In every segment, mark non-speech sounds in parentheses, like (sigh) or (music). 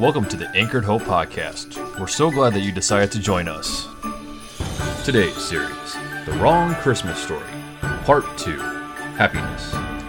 Welcome to the Anchored Hope Podcast. We're so glad that you decided to join us. Today's series The Wrong Christmas Story, Part 2 Happiness.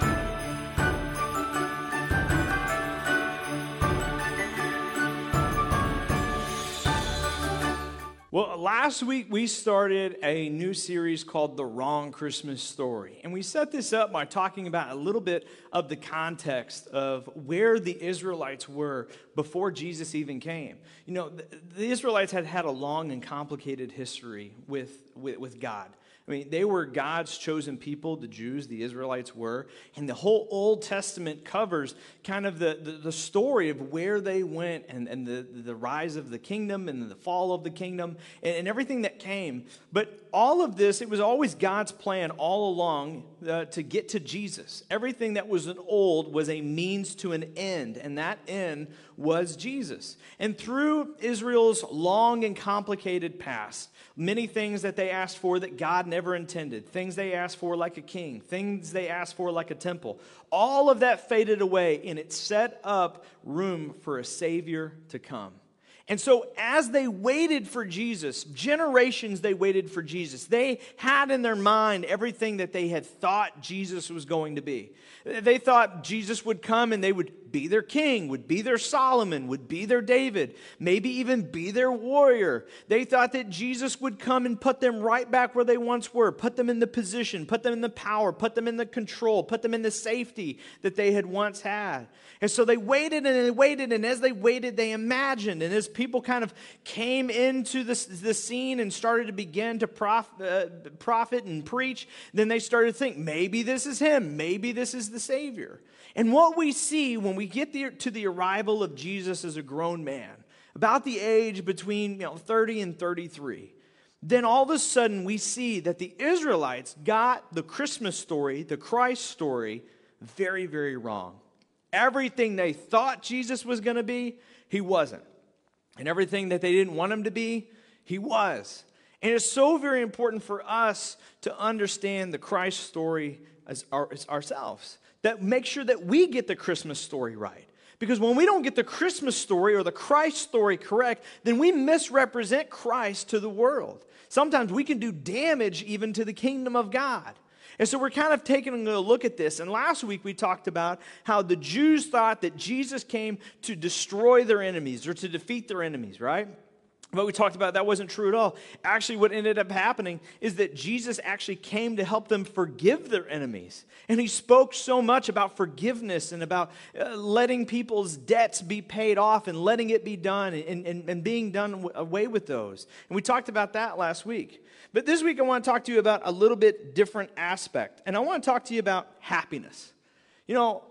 Last week we started a new series called The Wrong Christmas Story. And we set this up by talking about a little bit of the context of where the Israelites were before Jesus even came. You know, the, the Israelites had had a long and complicated history with, with, with God. I mean, they were God's chosen people, the Jews, the Israelites were. And the whole Old Testament covers kind of the, the, the, story of where they went and, and the, the rise of the kingdom and the fall of the kingdom and, and everything that came. But all of this, it was always God's plan all along uh, to get to Jesus. Everything that was an old was a means to an end, and that end was Jesus. And through Israel's long and complicated past, many things that they asked for that God never intended, things they asked for like a king, things they asked for like a temple, all of that faded away, and it set up room for a Savior to come. And so, as they waited for Jesus, generations they waited for Jesus, they had in their mind everything that they had thought Jesus was going to be. They thought Jesus would come and they would be their king, would be their Solomon, would be their David, maybe even be their warrior. They thought that Jesus would come and put them right back where they once were, put them in the position, put them in the power, put them in the control, put them in the safety that they had once had. And so they waited and they waited, and as they waited, they imagined. And as people kind of came into the, the scene and started to begin to prof, uh, prophet and preach, then they started to think maybe this is him, maybe this is the Savior. And what we see when we get the, to the arrival of Jesus as a grown man, about the age between you know, 30 and 33, then all of a sudden we see that the Israelites got the Christmas story, the Christ story, very, very wrong. Everything they thought Jesus was going to be, he wasn't. And everything that they didn't want him to be, he was. And it's so very important for us to understand the Christ story as, our, as ourselves that make sure that we get the Christmas story right. Because when we don't get the Christmas story or the Christ story correct, then we misrepresent Christ to the world. Sometimes we can do damage even to the kingdom of God. And so we're kind of taking a look at this. And last week we talked about how the Jews thought that Jesus came to destroy their enemies or to defeat their enemies, right? But we talked about that wasn't true at all. Actually, what ended up happening is that Jesus actually came to help them forgive their enemies. And he spoke so much about forgiveness and about uh, letting people's debts be paid off and letting it be done and, and, and being done away with those. And we talked about that last week. But this week, I want to talk to you about a little bit different aspect. And I want to talk to you about happiness. You know,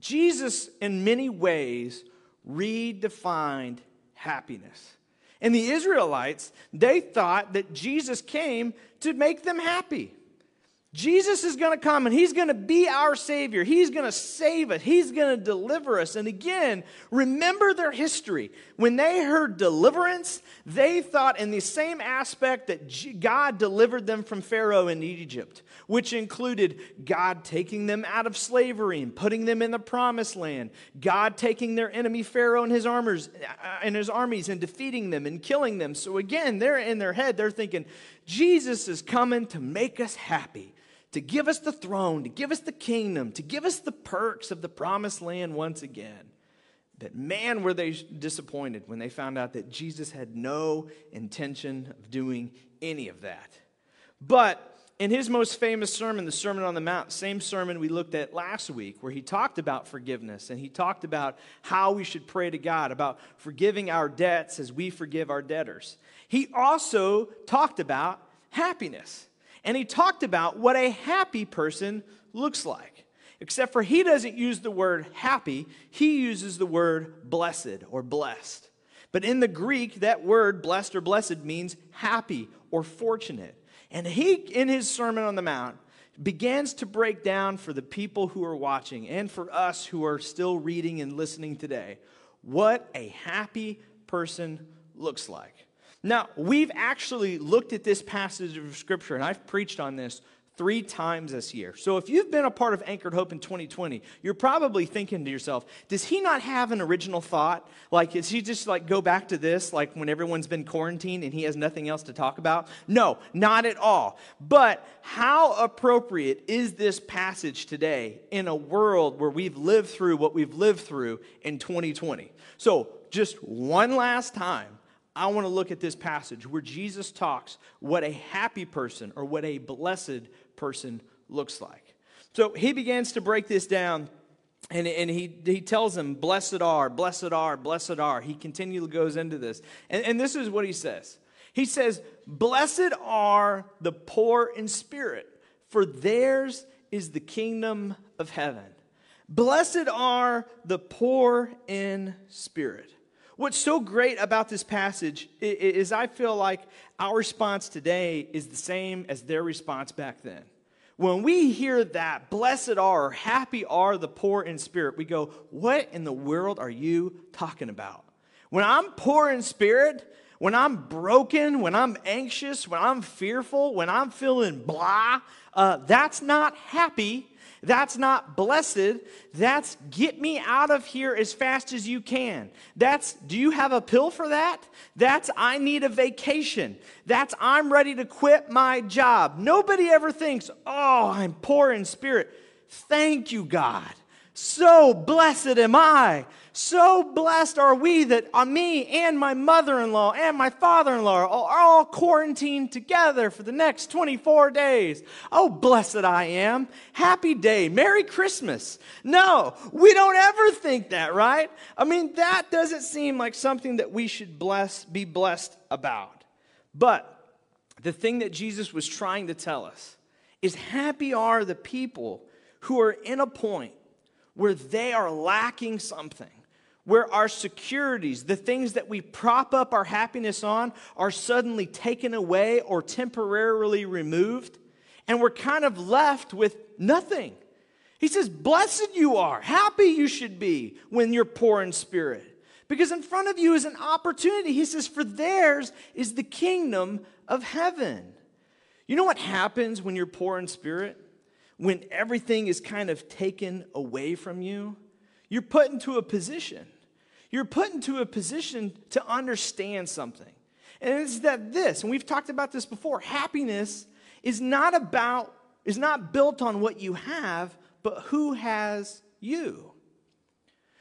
Jesus, in many ways, redefined happiness. And the Israelites, they thought that Jesus came to make them happy. Jesus is going to come and he's going to be our Savior. He's going to save us. He's going to deliver us. And again, remember their history. When they heard deliverance, they thought in the same aspect that God delivered them from Pharaoh in Egypt, which included God taking them out of slavery and putting them in the promised land, God taking their enemy Pharaoh and his armors uh, and his armies and defeating them and killing them. So again, they're in their head, they're thinking, Jesus is coming to make us happy to give us the throne, to give us the kingdom, to give us the perks of the promised land once again. But man, were they disappointed when they found out that Jesus had no intention of doing any of that. But in his most famous sermon, the Sermon on the Mount, same sermon we looked at last week, where he talked about forgiveness and he talked about how we should pray to God, about forgiving our debts as we forgive our debtors. He also talked about happiness and he talked about what a happy person looks like. Except for he doesn't use the word happy, he uses the word blessed or blessed. But in the Greek, that word, blessed or blessed, means happy or fortunate. And he, in his Sermon on the Mount, begins to break down for the people who are watching and for us who are still reading and listening today what a happy person looks like. Now, we've actually looked at this passage of Scripture, and I've preached on this three times this year. So if you've been a part of Anchored Hope in 2020, you're probably thinking to yourself, does he not have an original thought? Like, is he just like go back to this, like when everyone's been quarantined and he has nothing else to talk about? No, not at all. But how appropriate is this passage today in a world where we've lived through what we've lived through in 2020? So, just one last time, I want to look at this passage where Jesus talks what a happy person or what a blessed person looks like. So he begins to break this down and, and he, he tells them, Blessed are, blessed are, blessed are. He continually goes into this. And, and this is what he says He says, Blessed are the poor in spirit, for theirs is the kingdom of heaven. Blessed are the poor in spirit. What's so great about this passage is I feel like our response today is the same as their response back then. When we hear that, blessed are, or happy are the poor in spirit, we go, What in the world are you talking about? When I'm poor in spirit, when I'm broken, when I'm anxious, when I'm fearful, when I'm feeling blah, uh, that's not happy. That's not blessed. That's get me out of here as fast as you can. That's do you have a pill for that? That's I need a vacation. That's I'm ready to quit my job. Nobody ever thinks, oh, I'm poor in spirit. Thank you, God. So blessed am I. So blessed are we that on uh, me and my mother in law and my father in law are all quarantined together for the next 24 days. Oh, blessed I am. Happy day. Merry Christmas. No, we don't ever think that, right? I mean, that doesn't seem like something that we should bless, be blessed about. But the thing that Jesus was trying to tell us is happy are the people who are in a point where they are lacking something, where our securities, the things that we prop up our happiness on, are suddenly taken away or temporarily removed, and we're kind of left with nothing. He says, Blessed you are, happy you should be when you're poor in spirit. Because in front of you is an opportunity. He says, For theirs is the kingdom of heaven. You know what happens when you're poor in spirit? When everything is kind of taken away from you, you're put into a position. You're put into a position to understand something. And it's that this, and we've talked about this before, happiness is not about, is not built on what you have, but who has you.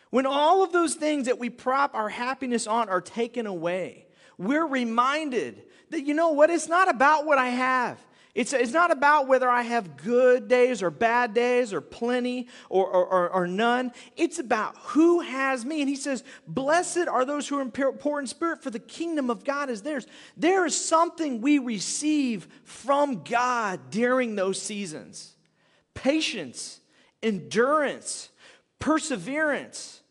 When all of those things that we prop our happiness on are taken away, we're reminded that, you know what, it's not about what I have. It's, it's not about whether I have good days or bad days or plenty or, or, or, or none. It's about who has me. And he says, Blessed are those who are poor in spirit, for the kingdom of God is theirs. There is something we receive from God during those seasons patience, endurance, perseverance.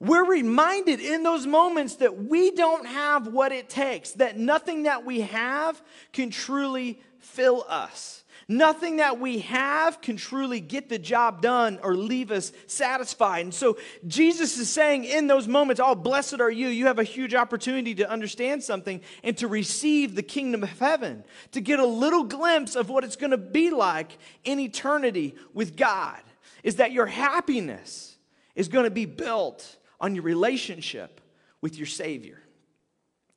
We're reminded in those moments that we don't have what it takes, that nothing that we have can truly fill us. Nothing that we have can truly get the job done or leave us satisfied. And so Jesus is saying in those moments, Oh, blessed are you. You have a huge opportunity to understand something and to receive the kingdom of heaven, to get a little glimpse of what it's going to be like in eternity with God. Is that your happiness is going to be built on your relationship with your Savior.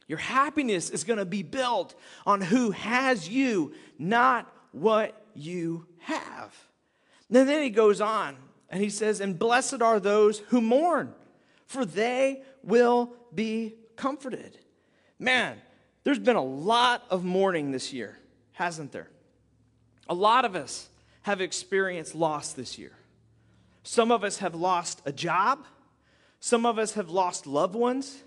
Your happiness is going to be built on who has you, not what you have. And then he goes on and he says, And blessed are those who mourn, for they will be comforted. Man, there's been a lot of mourning this year, hasn't there? A lot of us have experienced loss this year. Some of us have lost a job, some of us have lost loved ones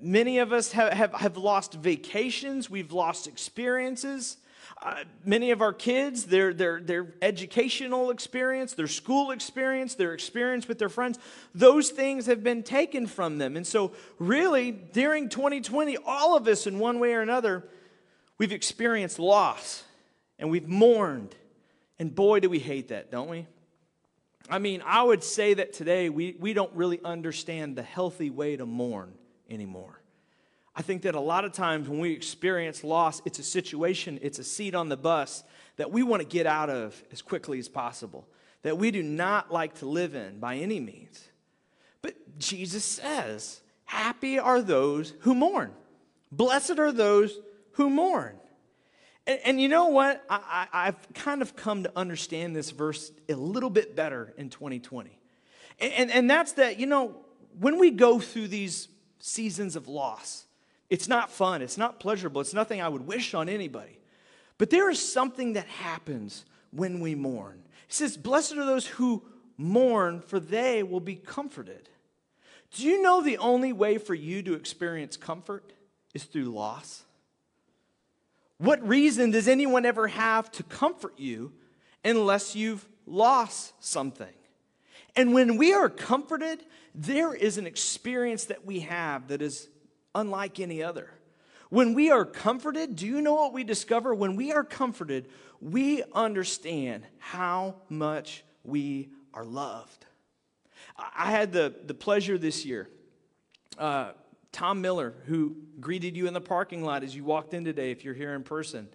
many of us have, have, have, lost vacations, we've lost experiences. Uh, many of our kids, their, their, their educational experience, their school experience, their experience with their friends, those things have been taken from them. And so, really, during 2020, all of us, in one way or another, we've experienced loss and we've mourned. And boy, do we hate that, don't we? I mean, I would say that today we, we don't really understand the healthy way to mourn anymore. I think that a lot of times when we experience loss, it's a situation, it's a seat on the bus that we want to get out of as quickly as possible, that we do not like to live in by any means. But Jesus says, Happy are those who mourn. Blessed are those who mourn. And, and you know what? I, I, I've kind of come to understand this verse a little bit better in 2020. And, and, and that's that, you know, when we go through these seasons of loss, it's not fun, it's not pleasurable, it's nothing I would wish on anybody. But there is something that happens when we mourn. He says, Blessed are those who mourn, for they will be comforted. Do you know the only way for you to experience comfort is through loss? What reason does anyone ever have to comfort you unless you've lost something? And when we are comforted, there is an experience that we have that is unlike any other. When we are comforted, do you know what we discover? When we are comforted, we understand how much we are loved. I had the, the pleasure this year. Uh, Tom Miller, who greeted you in the parking lot as you walked in today, if you're here in person,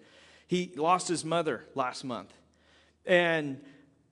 he lost his mother last month. And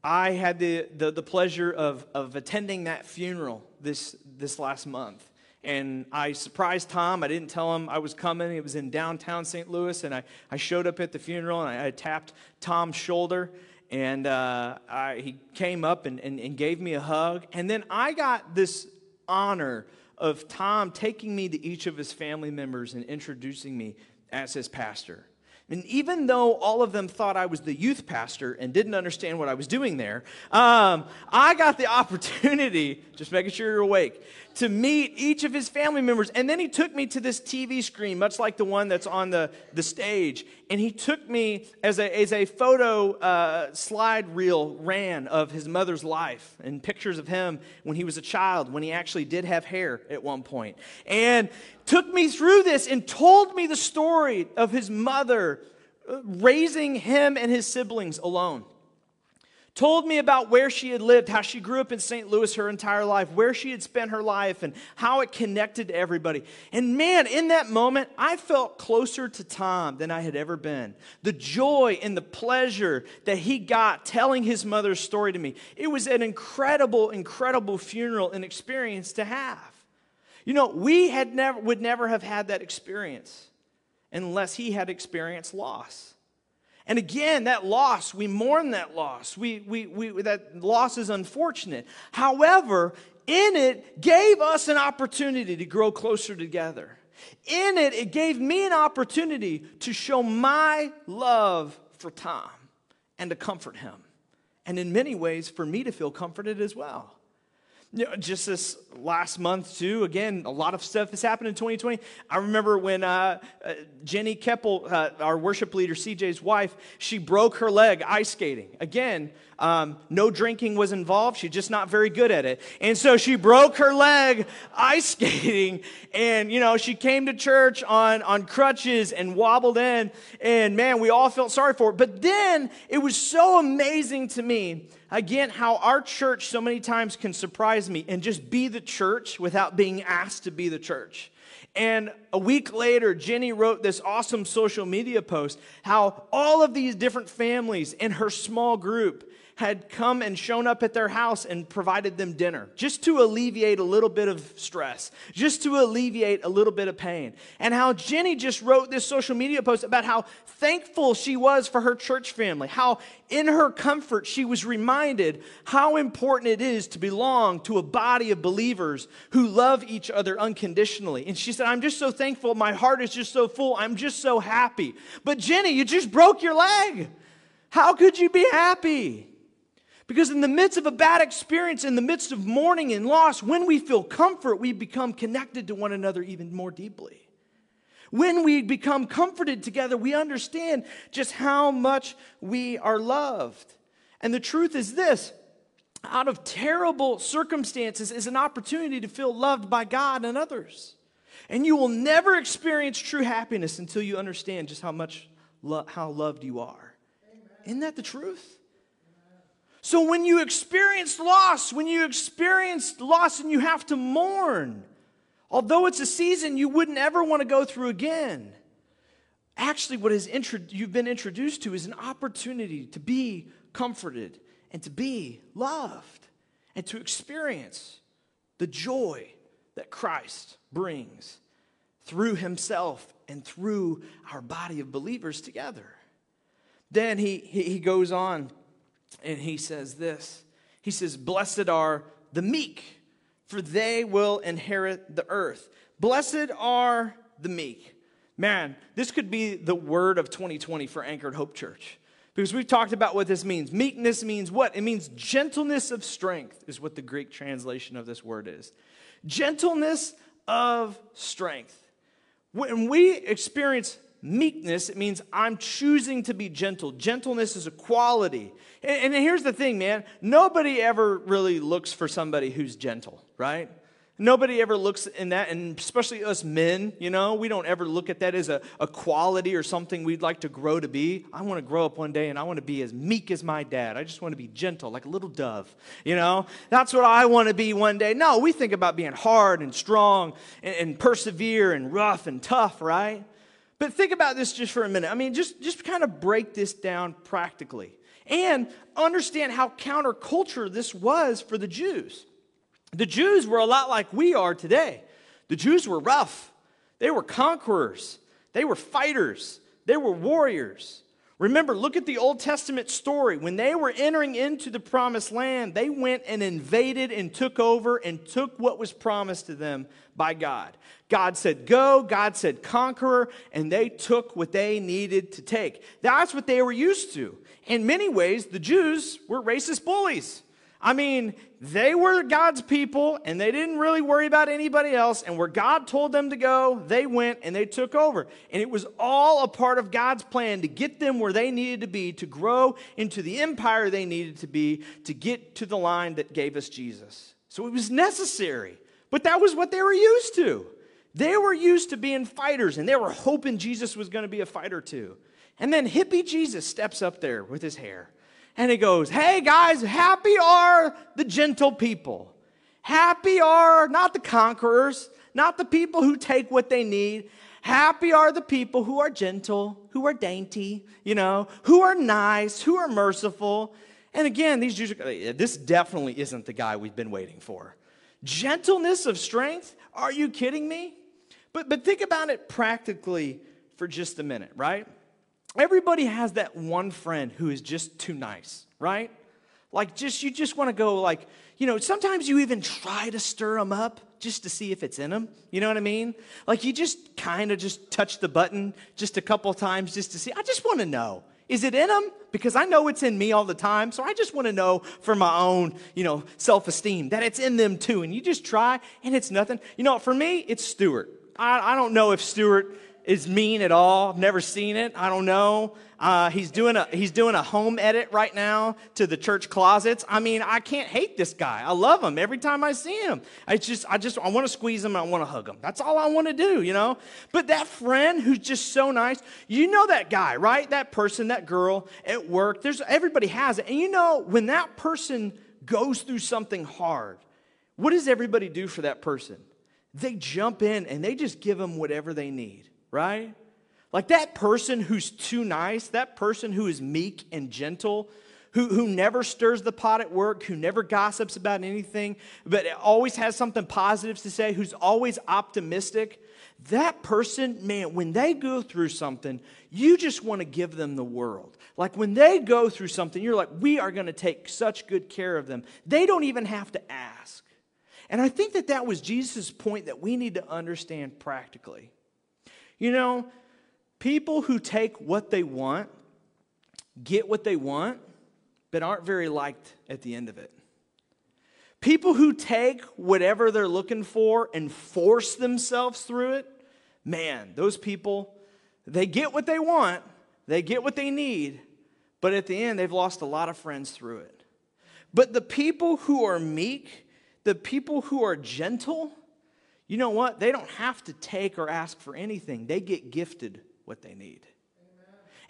I had the, the, the pleasure of, of attending that funeral this, this last month. And I surprised Tom. I didn't tell him I was coming. It was in downtown St. Louis. And I, I showed up at the funeral and I, I tapped Tom's shoulder. And uh, I, he came up and, and, and gave me a hug. And then I got this honor of Tom taking me to each of his family members and introducing me as his pastor. And even though all of them thought I was the youth pastor and didn't understand what I was doing there, um, I got the (laughs) opportunity, just making sure you're awake, to meet each of his family members. And then he took me to this TV screen, much like the one that's on the, the stage. And he took me as a, as a photo uh, slide reel ran of his mother's life and pictures of him when he was a child, when he actually did have hair at one point. And took me through this and told me the story of his mother uh, raising him and his siblings alone told me about where she had lived, how she grew up in St. Louis her entire life, where she had spent her life, and how it connected to everybody. And man, in that moment, I felt closer to Tom than I had ever been. The joy and the pleasure that he got telling his mother's story to me, it was an incredible, incredible funeral and experience to have. You know, we had never, would never have had that experience unless he had experienced loss. And again, that loss, we mourn that loss. We, we, we, that loss is unfortunate. However, in it gave us an opportunity to grow closer together. In it, it gave me an opportunity to show my love for Tom and to comfort him. And in many ways, for me to feel comforted as well. You know, just this last month, too, again, a lot of stuff has happened in 2020. I remember when uh, uh, Jenny Keppel, uh, our worship leader, CJ's wife, she broke her leg ice skating. Again, um, no drinking was involved. She's just not very good at it. And so she broke her leg ice (laughs) skating. And, you know, she came to church on, on crutches and wobbled in. And man, we all felt sorry for her. But then it was so amazing to me, again, how our church so many times can surprise me and just be the church without being asked to be the church. And a week later, Jenny wrote this awesome social media post how all of these different families in her small group had come and shown up at their house and provided them dinner just to alleviate a little bit of stress, just to alleviate a little bit of pain. And how Jenny just wrote this social media post about how thankful she was for her church family, how in her comfort she was reminded how important it is to belong to a body of believers who love each other unconditionally. And she said, I'm just so thankful. My heart is just so full. I'm just so happy. But Jenny, you just broke your leg. How could you be happy? Because in the midst of a bad experience, in the midst of mourning and loss, when we feel comfort, we become connected to one another even more deeply. When we become comforted together, we understand just how much we are loved. And the truth is this out of terrible circumstances is an opportunity to feel loved by God and others. And you will never experience true happiness until you understand just how much lo- how loved you are. Amen. Isn't that the truth? So when you experience loss, when you experience loss and you have to mourn, Although it's a season you wouldn't ever want to go through again. Actually, what is intro- you've been introduced to is an opportunity to be comforted and to be loved and to experience the joy that Christ brings through himself and through our body of believers together. Then he, he, goes on and he says this He says, Blessed are the meek, for they will inherit the earth. Blessed are the meek. Man, this could be the word of 2020 for Anchored Hope Church. Because we've talked about what this means. Meekness means what? It means gentleness of strength, is what the Greek translation of this word is. Gentleness of strength. When we experience meekness, it means I'm choosing to be gentle. Gentleness is a quality. And, and, here's the thing, man nobody ever really looks for somebody who's gentle, right? Nobody ever looks in that, and especially us men, you know, we don't ever look at that as a, a quality or something we'd like to grow to be. I want to grow up one day and I want to be as meek as my dad. I just want to be gentle, like a little dove, you know? That's what I want to be one day. No, we think about being hard and strong and, and persevere and rough and tough, right? But think about this just for a minute. I mean, just, just kind of break this down practically and understand how counterculture this was for the Jews. The Jews were a lot like we are today. The Jews were rough, they were conquerors, they were fighters, they were warriors. Remember, look at the Old Testament story. When they were entering into the promised land, they went and invaded and took over and took what was promised to them by God. God said, Go, God said, Conqueror, and they took what they needed to take. That's what they were used to. In many ways, the Jews were racist bullies. I mean, they were God's people and they didn't really worry about anybody else. And where God told them to go, they went and they took over. And it was all a part of God's plan to get them where they needed to be, to grow into the empire they needed to be, to get to the line that gave us Jesus. So it was necessary. But that was what they were used to. They were used to being fighters and they were hoping Jesus was going to be a fighter too. And then hippie Jesus steps up there with his hair and he goes, Hey guys, happy are the gentle people. Happy are not the conquerors, not the people who take what they need. Happy are the people who are gentle, who are dainty, you know, who are nice, who are merciful. And again, these Jews, this definitely isn't the guy we've been waiting for. Gentleness of strength? Are you kidding me? But, but think about it practically for just a minute, right? Everybody has that one friend who is just too nice, right? Like just you just want to go like, you know, sometimes you even try to stir them up just to see if it's in them. You know what I mean? Like you just kind of just touch the button just a couple times just to see. I just want to know. Is it in them? Because I know it's in me all the time. So I just want to know for my own, you know, self-esteem that it's in them too. And you just try and it's nothing. You know, for me, it's Stuart. I, I don't know if Stuart is mean at all. I've never seen it. I don't know. Uh, he's doing a he's doing a home edit right now to the church closets. I mean, I can't hate this guy. I love him every time I see him. I just I just I want to squeeze him. I want to hug him. That's all I want to do, you know. But that friend who's just so nice, you know that guy, right? That person, that girl at work. There's everybody has it, and you know when that person goes through something hard, what does everybody do for that person? They jump in and they just give them whatever they need right? Like that person who's too nice, that person who is meek and gentle, who, who never stirs the pot at work, who never gossips about anything, but always has something positive to say, who's always optimistic, that person, man, when they go through something, you just want to give them the world. Like when they go through something, you're like, we are going to take such good care of them. They don't even have to ask. And I think that that was Jesus' point that we need to understand practically. You know, people who take what they want, get what they want, but aren't very liked at the end of it. People who take whatever they're looking for and force themselves through it, man, those people, they get what they want, they get what they need, but at the end, they've lost a lot of friends through it. But the people who are meek, the people who are gentle, you know what? They don't have to take or ask for anything, they get gifted what they need.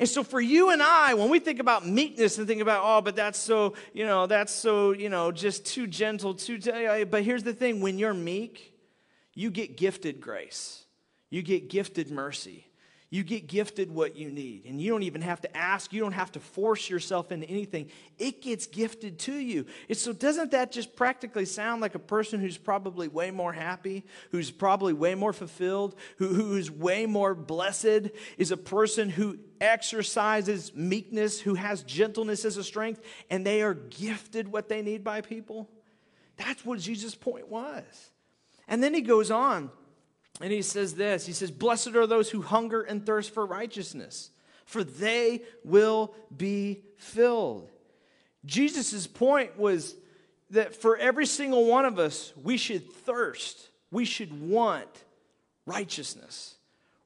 And so for you and I, when we think about meekness and think about, oh, but that's so, you know, that's so, you know, just too gentle, too, but here's the thing when you're meek, you get gifted grace, you get gifted mercy. You get gifted what you need, and you don't even have to ask. You don't have to force yourself into anything. It gets gifted to you. So, doesn't that just practically sound like a person who's probably way more happy, who's probably way more fulfilled, who, who's way more blessed, is a person who exercises meekness, who has gentleness as a strength, and they are gifted what they need by people? That's what Jesus' point was. And then he goes on and he says this He says, Blessed are those who hunger and thirst for righteousness, for they will be filled. Jesus' point was that for every single one of us, we should thirst, we should want righteousness,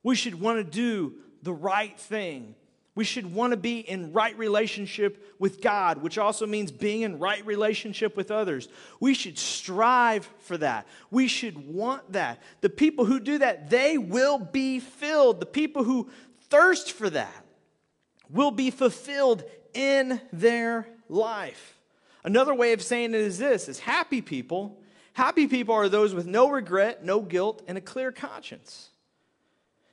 we should want to do the right thing. We should want to be in right relationship with God, which also means being in right relationship with others. We should strive for that. We should want that. The people who do that, they will be filled. The people who thirst for that will be fulfilled in their life. Another way of saying it is this is happy people. Happy people are those with no regret, no guilt, and a clear conscience.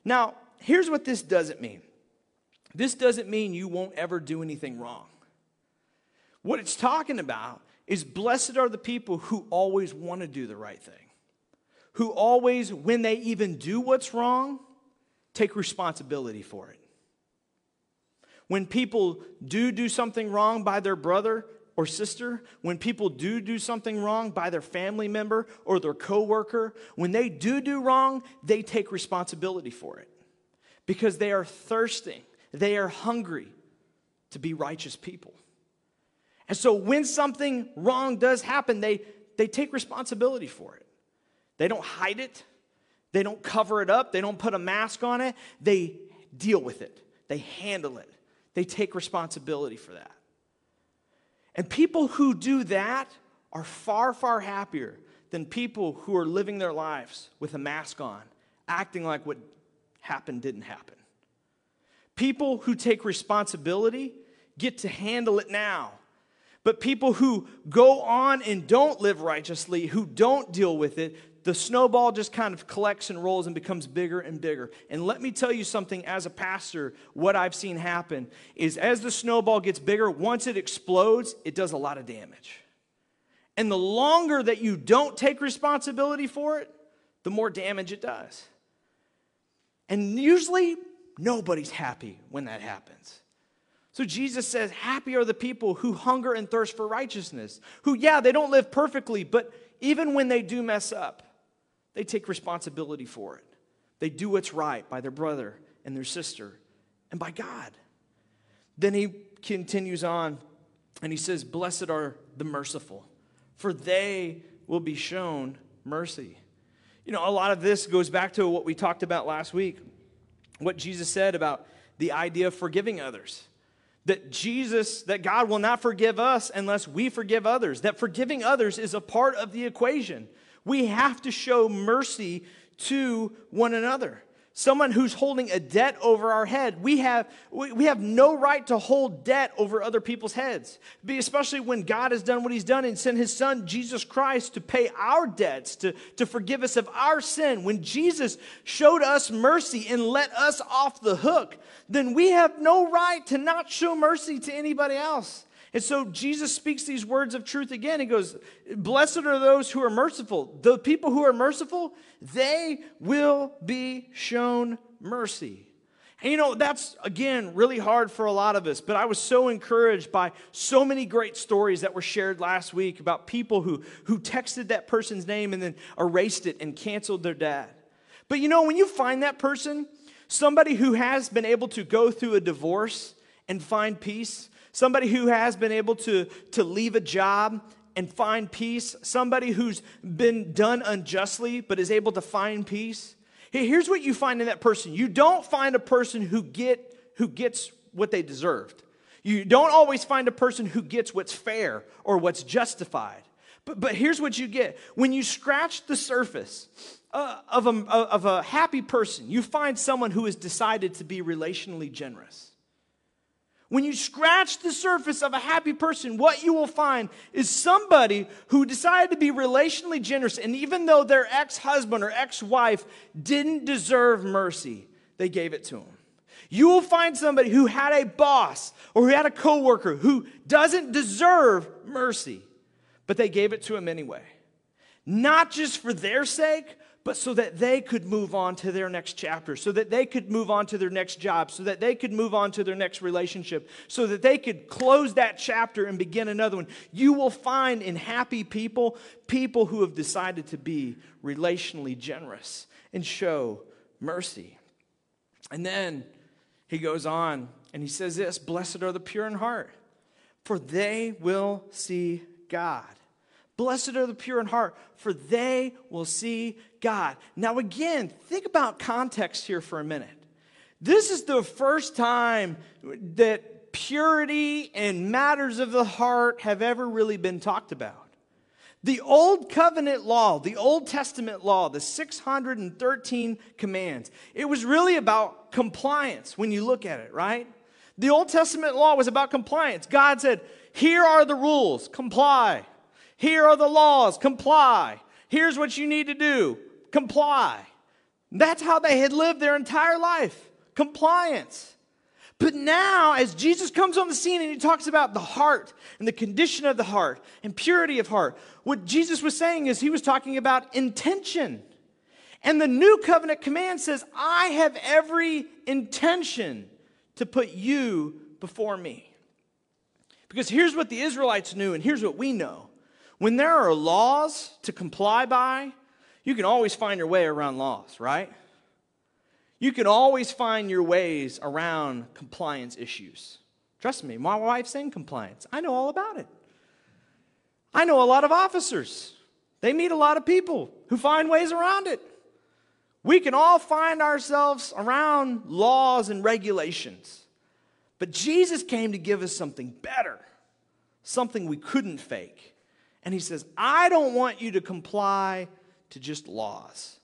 Now, here's what this doesn't mean. This doesn't mean you won't ever do anything wrong. What it's talking about is blessed are the people who always want to do the right thing, who always, when they even do what's wrong, take responsibility for it. When people do do something wrong by their brother or sister, when people do do something wrong by their family member or their coworker, when they do do wrong, they take responsibility for it because they are thirsting they are hungry to be righteous people. And so when something wrong does happen, they, they take responsibility for it. They don't hide it, they don't cover it up, they don't put a mask on it. They deal with it, they handle it, they take responsibility for that. And people who do that are far, far happier than people who are living their lives with a mask on, acting like what happened didn't happen. People who take responsibility get to handle it now. But people who go on and don't live righteously, who don't deal with it, the snowball just kind of collects and rolls and becomes bigger and bigger. And let me tell you something as a pastor, what I've seen happen is as the snowball gets bigger, once it explodes, it does a lot of damage. And the longer that you don't take responsibility for it, the more damage it does. And usually Nobody's happy when that happens. So Jesus says, Happy are the people who hunger and thirst for righteousness, who, yeah, they don't live perfectly, but even when they do mess up, they take responsibility for it. They do what's right by their brother and their sister and by God. Then he continues on and he says, Blessed are the merciful, for they will be shown mercy. You know, a lot of this goes back to what we talked about last week what Jesus said about the idea of forgiving others. That Jesus, that God will not forgive us unless we forgive others. That forgiving others is a part of the equation. We have to show mercy to one another someone who's holding a debt over our head. We have, we have no right to hold debt over other people's heads, especially when God has done what he's done and sent his son, Jesus Christ, to pay our debts, to, to forgive us of our sin. When Jesus showed us mercy and let us off the hook, then we have no right to not show mercy to anybody else. And so Jesus speaks these words of truth again. He goes, Blessed are those who are merciful. The people who are merciful, they will be shown mercy. And you know, that's again really hard for a lot of us, but I was so encouraged by so many great stories that were shared last week about people who, who texted that person's name and then erased it and canceled their dad. But you know, when you find that person, somebody who has been able to go through a divorce and find peace, somebody who has been able to, to leave a job and find peace, somebody who's been done unjustly but is able to find peace. Here's what you find in that person. You don't find a person who get who gets what they deserved. You don't always find a person who gets what's fair or what's justified. But, but here's what you get. When you scratch the surface uh, of, a, of a happy person, you find someone who has decided to be relationally generous. When you scratch the surface of a happy person, what you will find is somebody who decided to be relationally generous, and even though their ex husband or ex wife didn't deserve mercy, they gave it to him. You will find somebody who had a boss or who had a coworker who doesn't deserve mercy, but they gave it to him anyway. Not just for their sake, but so that they could move on to their next chapter, so that they could move on to their next job, so that they could move on to their next relationship, so that they could close that chapter and begin another one. You will find in happy people, people who have decided to be relationally generous and show mercy. And then he goes on and he says this Blessed are the pure in heart, for they will see God. Blessed are the pure in heart, for they will see God. Now, again, think about context here for a minute. This is the first time that purity and matters of the heart have ever really been talked about. The Old Covenant law, the Old Testament law, the 613 commands, it was really about compliance when you look at it, right? The Old Testament law was about compliance. God said, Here are the rules, comply. Here are the laws, comply. Here's what you need to do, comply. That's how they had lived their entire life compliance. But now, as Jesus comes on the scene and he talks about the heart and the condition of the heart and purity of heart, what Jesus was saying is he was talking about intention. And the new covenant command says, I have every intention to put you before me. Because here's what the Israelites knew, and here's what we know when there are laws to comply by, you can always find your way around laws, right? You can always find your ways around compliance issues. Trust me, my wife's in compliance. I know all about it. I know a lot of officers. They meet a lot of people who find ways around it. We can all find ourselves around laws and regulations. But Jesus came to give us something better, something we couldn't fake. And he says, I don't want you to comply to just laws.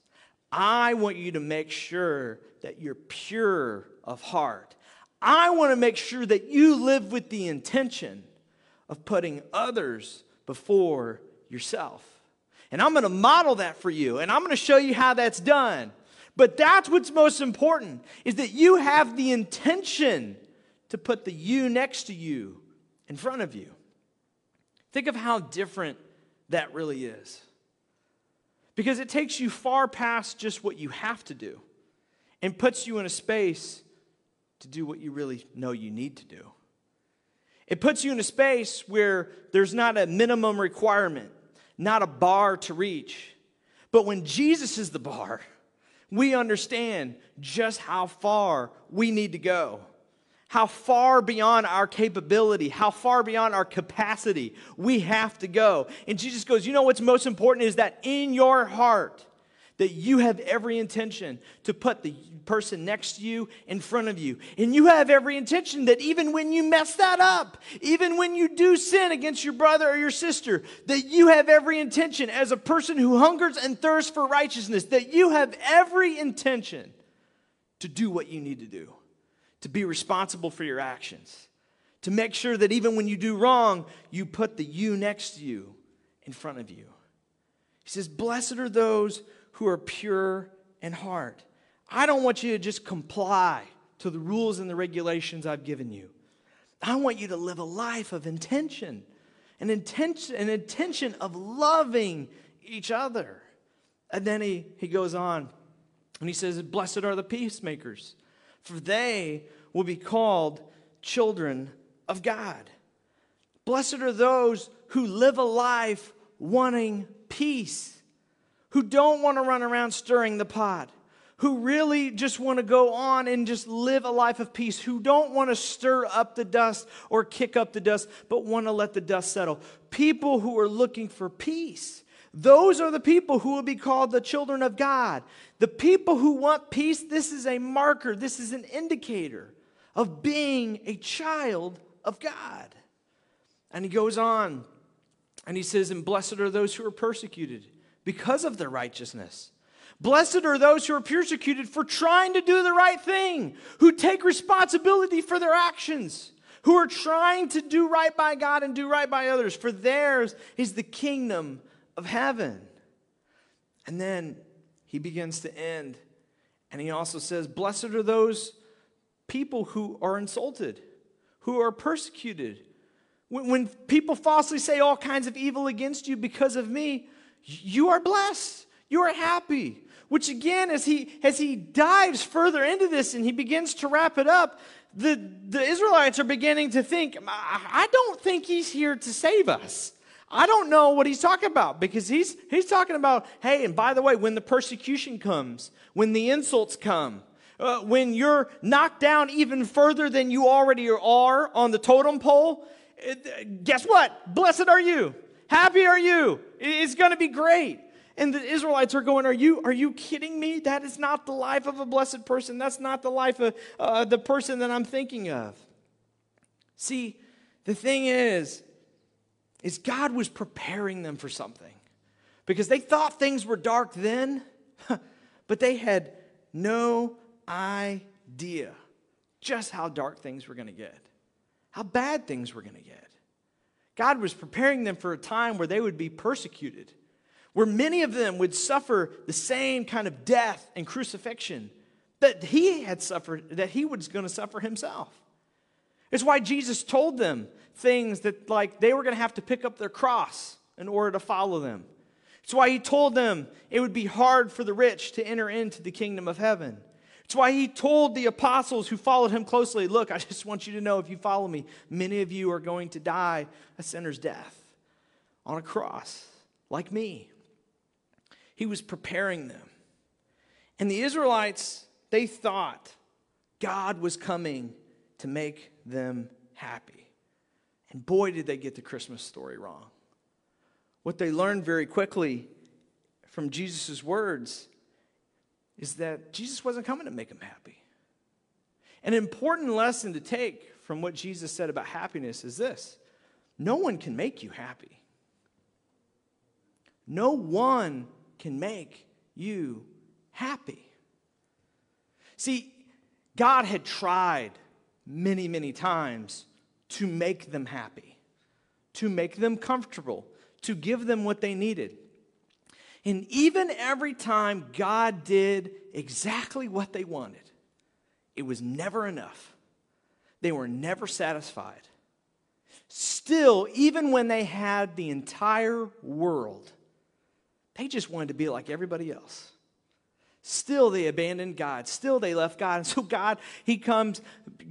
I want you to make sure that you're pure of heart. I want to make sure that you live with the intention of putting others before yourself. And I'm going to model that for you, and I'm going to show you how that's done. But that's what's most important is that you have the intention to put the you next to you in front of you. Think of how different that really is. Because it takes you far past just what you have to do and puts you in a space to do what you really know you need to do. It puts you in a space where there's not a minimum requirement, not a bar to reach. But when Jesus is the bar, we understand just how far we need to go how far beyond our capability, how far beyond our capacity we have to go. And Jesus goes, You know what's most important is that in your heart, that you have every intention to put the person next to you in front of you. And you have every intention that even when you mess that up, even when you do sin against your brother or your sister, that you have every intention as a person who hungers and thirsts for righteousness, that you have every intention to do what you need to do to be responsible for your actions, to make sure that even when you do wrong, you put the you next to you in front of you. He says, Blessed are those who are pure in heart. I don't want you to just comply to the rules and the regulations I've given you. I want you to live a life of intention, an intention, an intention of loving each other. And then he, he goes on and he says, Blessed are the peacemakers, for they will be called children of God. Blessed are those who live a life wanting peace, who don't want to run around stirring the pot, who really just want to go on and just live a life of peace, who don't want to stir up the dust or kick up the dust, but want to let the dust settle. People who are looking for peace. Those are the people who will be called the children of God. The people who want peace, this is a marker, this is an indicator of being a child of God. And he goes on and he says, And blessed are those who are persecuted because of their righteousness. Blessed are those who are persecuted for trying to do the right thing, who take responsibility for their actions, who are trying to do right by God and do right by others, for theirs is the kingdom of heaven. And then he begins to end, and he also says, Blessed are those people who are insulted, who are persecuted. When, when people falsely say all kinds of evil against you because of me, you are blessed. You are happy. Which again, as he as he dives further into this and he begins to wrap it up, the, the Israelites are beginning to think, I don't think he's here to save us. I don't know what he's talking about because he's, he's talking about, hey, and by the way, when the persecution comes, when the insults come, uh, when you're knocked down even further than you already are on the totem pole, it, guess what? Blessed are you. Happy are you. It's going to be great. And the Israelites are going, Are you, are you kidding me? That is not the life of a blessed person. That's not the life of uh, the person that I'm thinking of. See, the thing is, is God was preparing them for something because they thought things were dark then, (laughs) but they had no idea just how dark things were going to get, how bad things were going to get. God was preparing them for a time where they would be persecuted where many of them would suffer the same kind of death and crucifixion that he had suffered, that he was going to suffer himself. It's why Jesus told them things that, like, they were going to have to pick up their cross in order to follow them. It's why he told them it would be hard for the rich to enter into the kingdom of heaven. It's why he told the apostles who followed him closely Look, I (laughs) just want you to know if you follow me, many of you are going to die a sinner's death on a cross, like me. He was preparing them. And the Israelites, they thought God was coming to make them happy. And boy, did they get the Christmas story wrong. What they learned very quickly from Jesus' words is that Jesus wasn't coming to make them happy. An important lesson to take from what Jesus said about happiness is this no one can make you happy. No one can make you happy. See, God had tried many, many times to make them happy, to make them comfortable, to give them what they needed. And even every time God did exactly what they wanted, it was never enough. They were never satisfied. Still, even when they had the entire world, they just wanted to be like everybody else. Still, they abandoned God. Still, they left God. And so, God, He comes,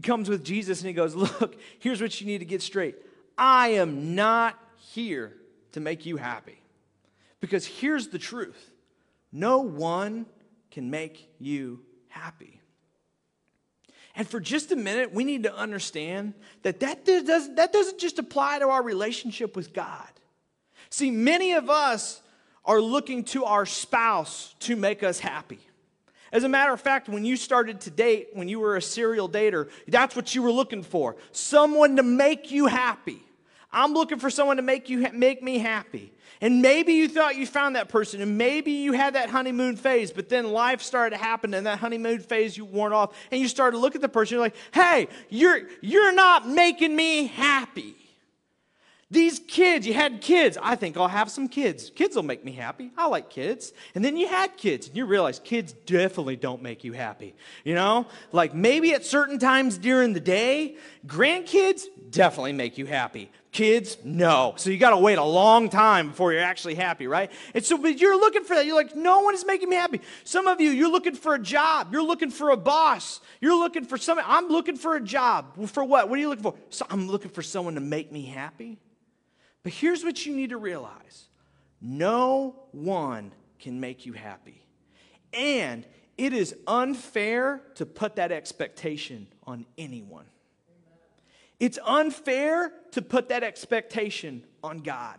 comes with Jesus and He goes, Look, here's what you need to get straight. I am not here to make you happy. Because here's the truth no one can make you happy. And for just a minute, we need to understand that that, does, that doesn't just apply to our relationship with God. See, many of us are looking to our spouse to make us happy. As a matter of fact, when you started to date, when you were a serial dater, that's what you were looking for someone to make you happy. I'm looking for someone to make you make me happy. And maybe you thought you found that person, and maybe you had that honeymoon phase, but then life started to happen, and that honeymoon phase you worn off, and you started to look at the person. You're like, "Hey, you're you're not making me happy." These kids, you had kids. I think I'll have some kids. Kids will make me happy. I like kids. And then you had kids, and you realize kids definitely don't make you happy. You know, like maybe at certain times during the day, grandkids definitely make you happy. Kids, no. So you got to wait a long time before you're actually happy, right? And so, but you're looking for that. You're like, no one is making me happy. Some of you, you're looking for a job. You're looking for a boss. You're looking for something. I'm looking for a job. For what? What are you looking for? So I'm looking for someone to make me happy. But here's what you need to realize no one can make you happy. And it is unfair to put that expectation on anyone. It's unfair to put that expectation on God.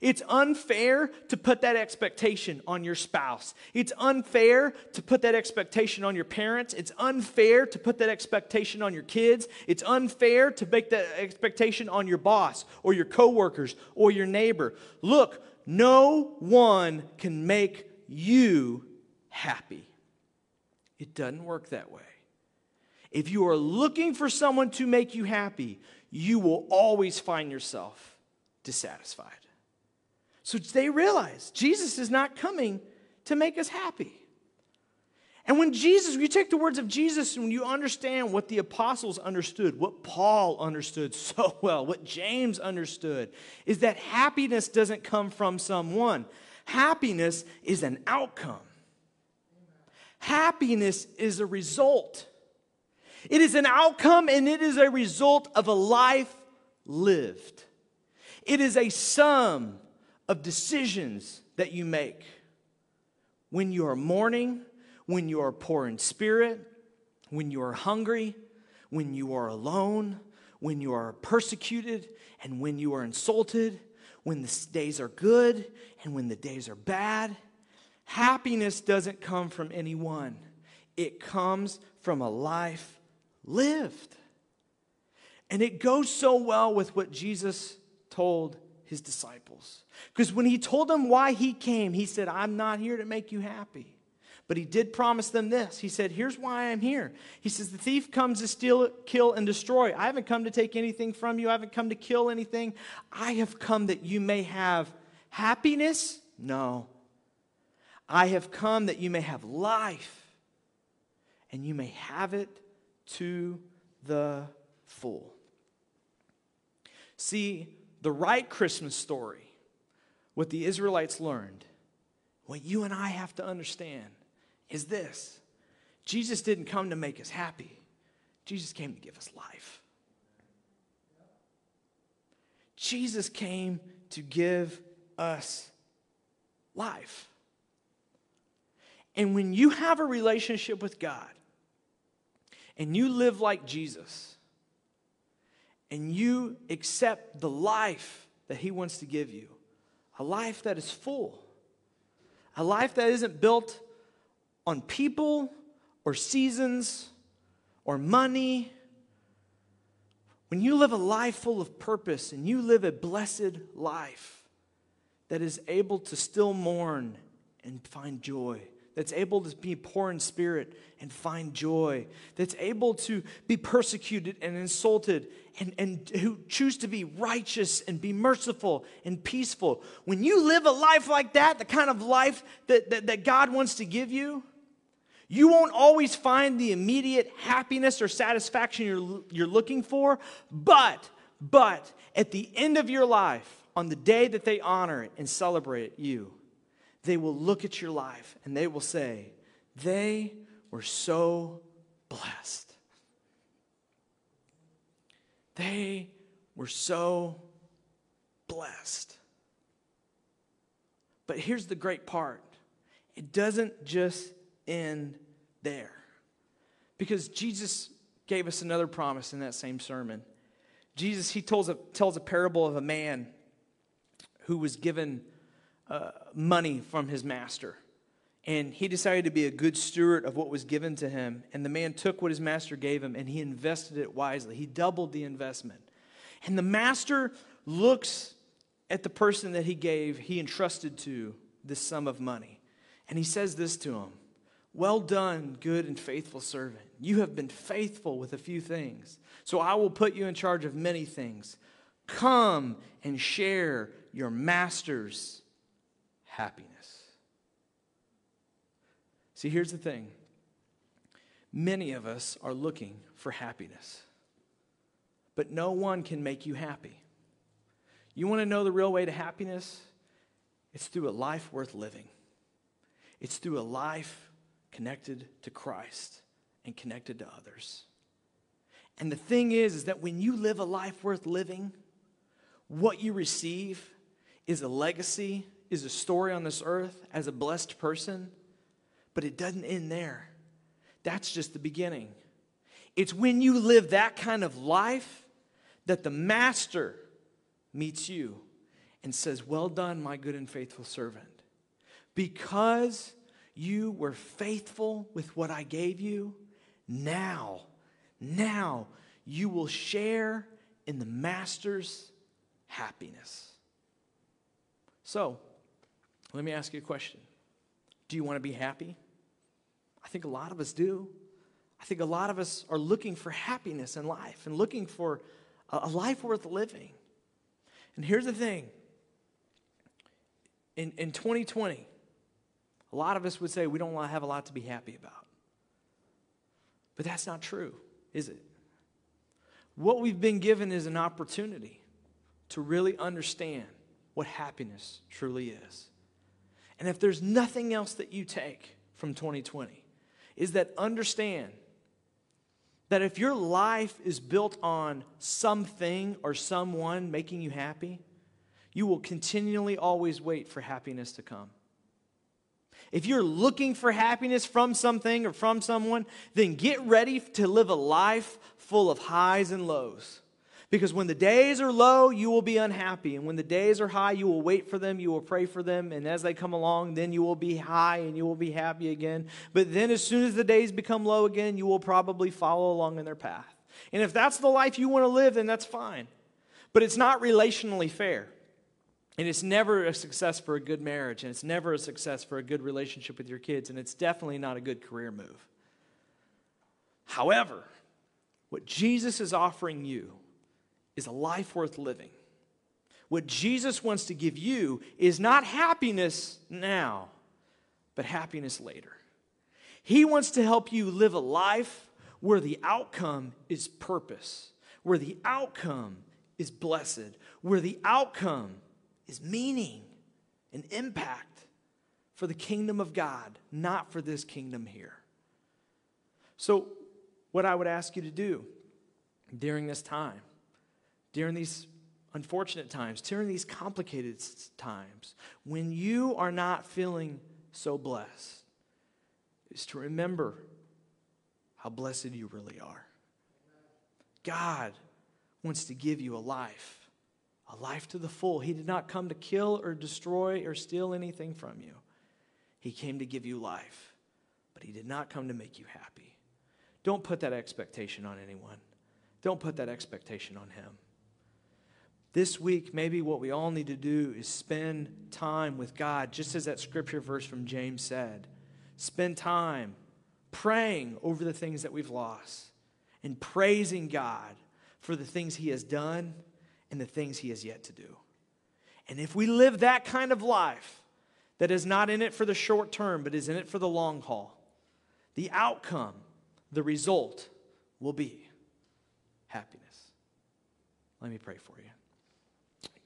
It's unfair to put that expectation on your spouse. It's unfair to put that expectation on your parents. It's unfair to put that expectation on your kids. It's unfair to make that expectation on your boss or your coworkers or your neighbor. Look, no one can make you happy. It doesn't work that way. If you are looking for someone to make you happy, you will always find yourself dissatisfied. So they realize Jesus is not coming to make us happy. And when Jesus, you take the words of Jesus and when you understand what the apostles understood, what Paul understood (laughs) so well, what James understood, is that happiness doesn't come from someone. Happiness is an outcome. Happiness is a result. It is an outcome and it is a result of a life lived. It is a sum of decisions that you make. When you are mourning, when you are poor in spirit, when you are hungry, when you are alone, when you are persecuted, and when you are insulted, when the days are good and when the days are bad. Happiness doesn't come from anyone, it comes from a life lived. And it goes so well with what Jesus told his disciples. Because when he told them why he came, he said, I'm not here to make you happy. But he did promise them this. He said, Here's why I'm here. He says, The thief comes to steal, kill, and destroy. I haven't come to take anything from you. I haven't come to kill anything. I have come that you may have happiness. No. I have come that you may have life and you may have it to the full. See, the right Christmas story, what the Israelites learned, what you and I have to understand is this Jesus didn't come to make us happy, Jesus came to give us life. Jesus came to give us life. And when you have a relationship with God and you live like Jesus and you accept the life that He wants to give you, a life that is full, a life that isn't built on people or seasons or money. When you live a life full of purpose and you live a blessed life that is able to still mourn and find joy, that's able to be poor in spirit and find joy, that's able to be persecuted and insulted, and, and who choose to be righteous and be merciful and peaceful. When you live a life like that, the kind of life that, that, that God wants to give you, you won't always find the immediate happiness or satisfaction you're, you're looking for, but, but at the end of your life, on the day that they honor and celebrate you, they will look at your life and they will say, they were so blessed. They were so blessed. But here's the great part it doesn't just end there. Because Jesus gave us another promise in that same sermon. Jesus, he tells a, tells a parable of a man who was given uh, money from his master. And he decided to be a good steward of what was given to him. And the man took what his master gave him and he invested it wisely. He doubled the investment. And the master looks at the person that he gave, he entrusted to this sum of money. And he says this to him Well done, good and faithful servant. You have been faithful with a few things. So I will put you in charge of many things. Come and share your master's happiness. See, here's the thing many of us are looking for happiness, but no one can make you happy. You want to know the real way to happiness? It's through a life worth living. It's through a life connected to Christ and connected to others. And the thing is, is that when you live a life worth living, what you receive is a legacy, is a story on this earth as a blessed person, but it doesn't end there. That's just the beginning. It's when you live that kind of life that the master meets you and says, Well done, my good and faithful servant. Because you were faithful with what I gave you, now, now you will share in the master's happiness. So, let me ask you a question Do you want to be happy? I think a lot of us do. I think a lot of us are looking for happiness in life and looking for a life worth living. And here's the thing in, in 2020, a lot of us would say we don't have a lot to be happy about. But that's not true, is it? What we've been given is an opportunity to really understand what happiness truly is. And if there's nothing else that you take from 2020, is that understand that if your life is built on something or someone making you happy, you will continually always wait for happiness to come. If you're looking for happiness from something or from someone, then get ready to live a life full of highs and lows. Because when the days are low, you will be unhappy. And when the days are high, you will wait for them, you will pray for them. And as they come along, then you will be high and you will be happy again. But then, as soon as the days become low again, you will probably follow along in their path. And if that's the life you want to live, then that's fine. But it's not relationally fair. And it's never a success for a good marriage. And it's never a success for a good relationship with your kids. And it's definitely not a good career move. However, what Jesus is offering you is a life worth living. What Jesus wants to give you is not happiness now, but happiness later. He wants to help you live a life where the outcome is purpose, where the outcome is blessed, where the outcome is meaning and impact for the kingdom of God, not for this kingdom here. So, what I would ask you to do during this time during these unfortunate times, during these complicated times, when you are not feeling so blessed, is to remember how blessed you really are. God wants to give you a life, a life to the full. He did not come to kill or destroy or steal anything from you, He came to give you life, but He did not come to make you happy. Don't put that expectation on anyone, don't put that expectation on Him. This week, maybe what we all need to do is spend time with God, just as that scripture verse from James said. Spend time praying over the things that we've lost and praising God for the things He has done and the things He has yet to do. And if we live that kind of life that is not in it for the short term, but is in it for the long haul, the outcome, the result will be happiness. Let me pray for you.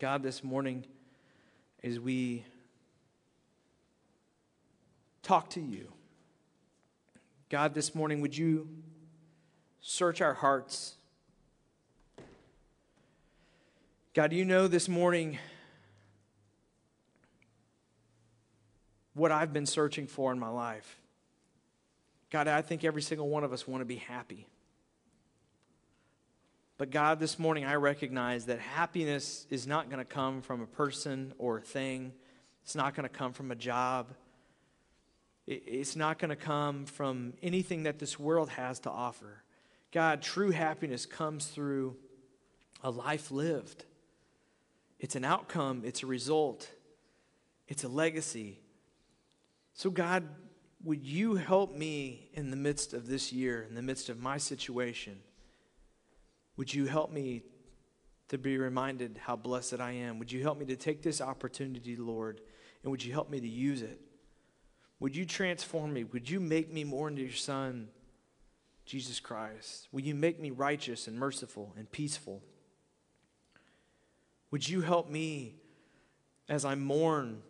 God, this morning, as we talk to you, God, this morning, would you search our hearts? God, you know this morning what I've been searching for in my life. God, I think every single one of us want to be happy. But God, this morning I recognize that happiness is not going to come from a person or a thing. It's not going to come from a job. It's not going to come from anything that this world has to offer. God, true happiness comes through a life lived. It's an outcome, it's a result, it's a legacy. So, God, would you help me in the midst of this year, in the midst of my situation? Would you help me to be reminded how blessed I am? Would you help me to take this opportunity, Lord, and would you help me to use it? Would you transform me? Would you make me more into your Son, Jesus Christ? Would you make me righteous and merciful and peaceful? Would you help me as I mourn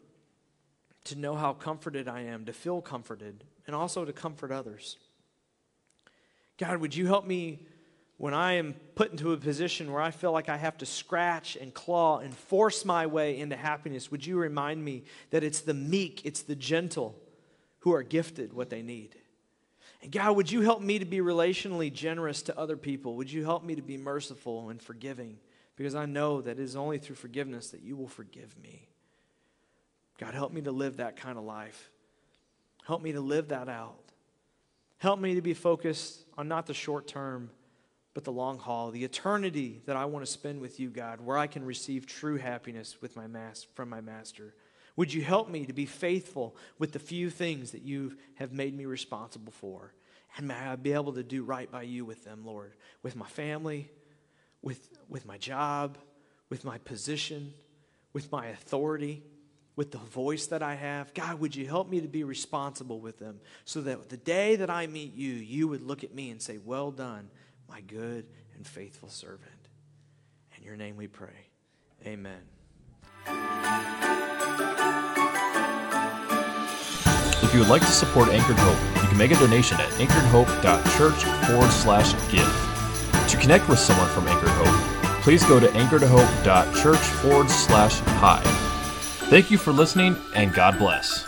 to know how comforted I am, to feel comforted, and also to comfort others? God, would you help me when I am put into a position where I feel like I have to scratch and claw and force my way into happiness, would you remind me that it's the meek, it's the gentle who are gifted what they need? And God, would you help me to be relationally generous to other people? Would you help me to be merciful and forgiving? Because I know that it is only through forgiveness that you will forgive me. God, help me to live that kind of life. Help me to live that out. Help me to be focused on not the short term but the long haul, the eternity that I want to spend with you, God, where I can receive true happiness with my mas- from my master. Would you help me to be faithful with the few things that you have made me responsible for? And may I be able to do right by you with them, Lord, with my family, with, with my job, with my position, with my authority, with the voice that I have. God, would you help me to be responsible with them so that the day that I meet you, you would look at me and say, Well done, my good and faithful servant. In your name we pray. Amen. If you would like to support Anchored Hope, you can make a donation at anchoredhope.church forward slash give. To connect with someone from Anchored Hope, please go to anchoredhope.church forward slash hi. Thank you for listening, and God bless.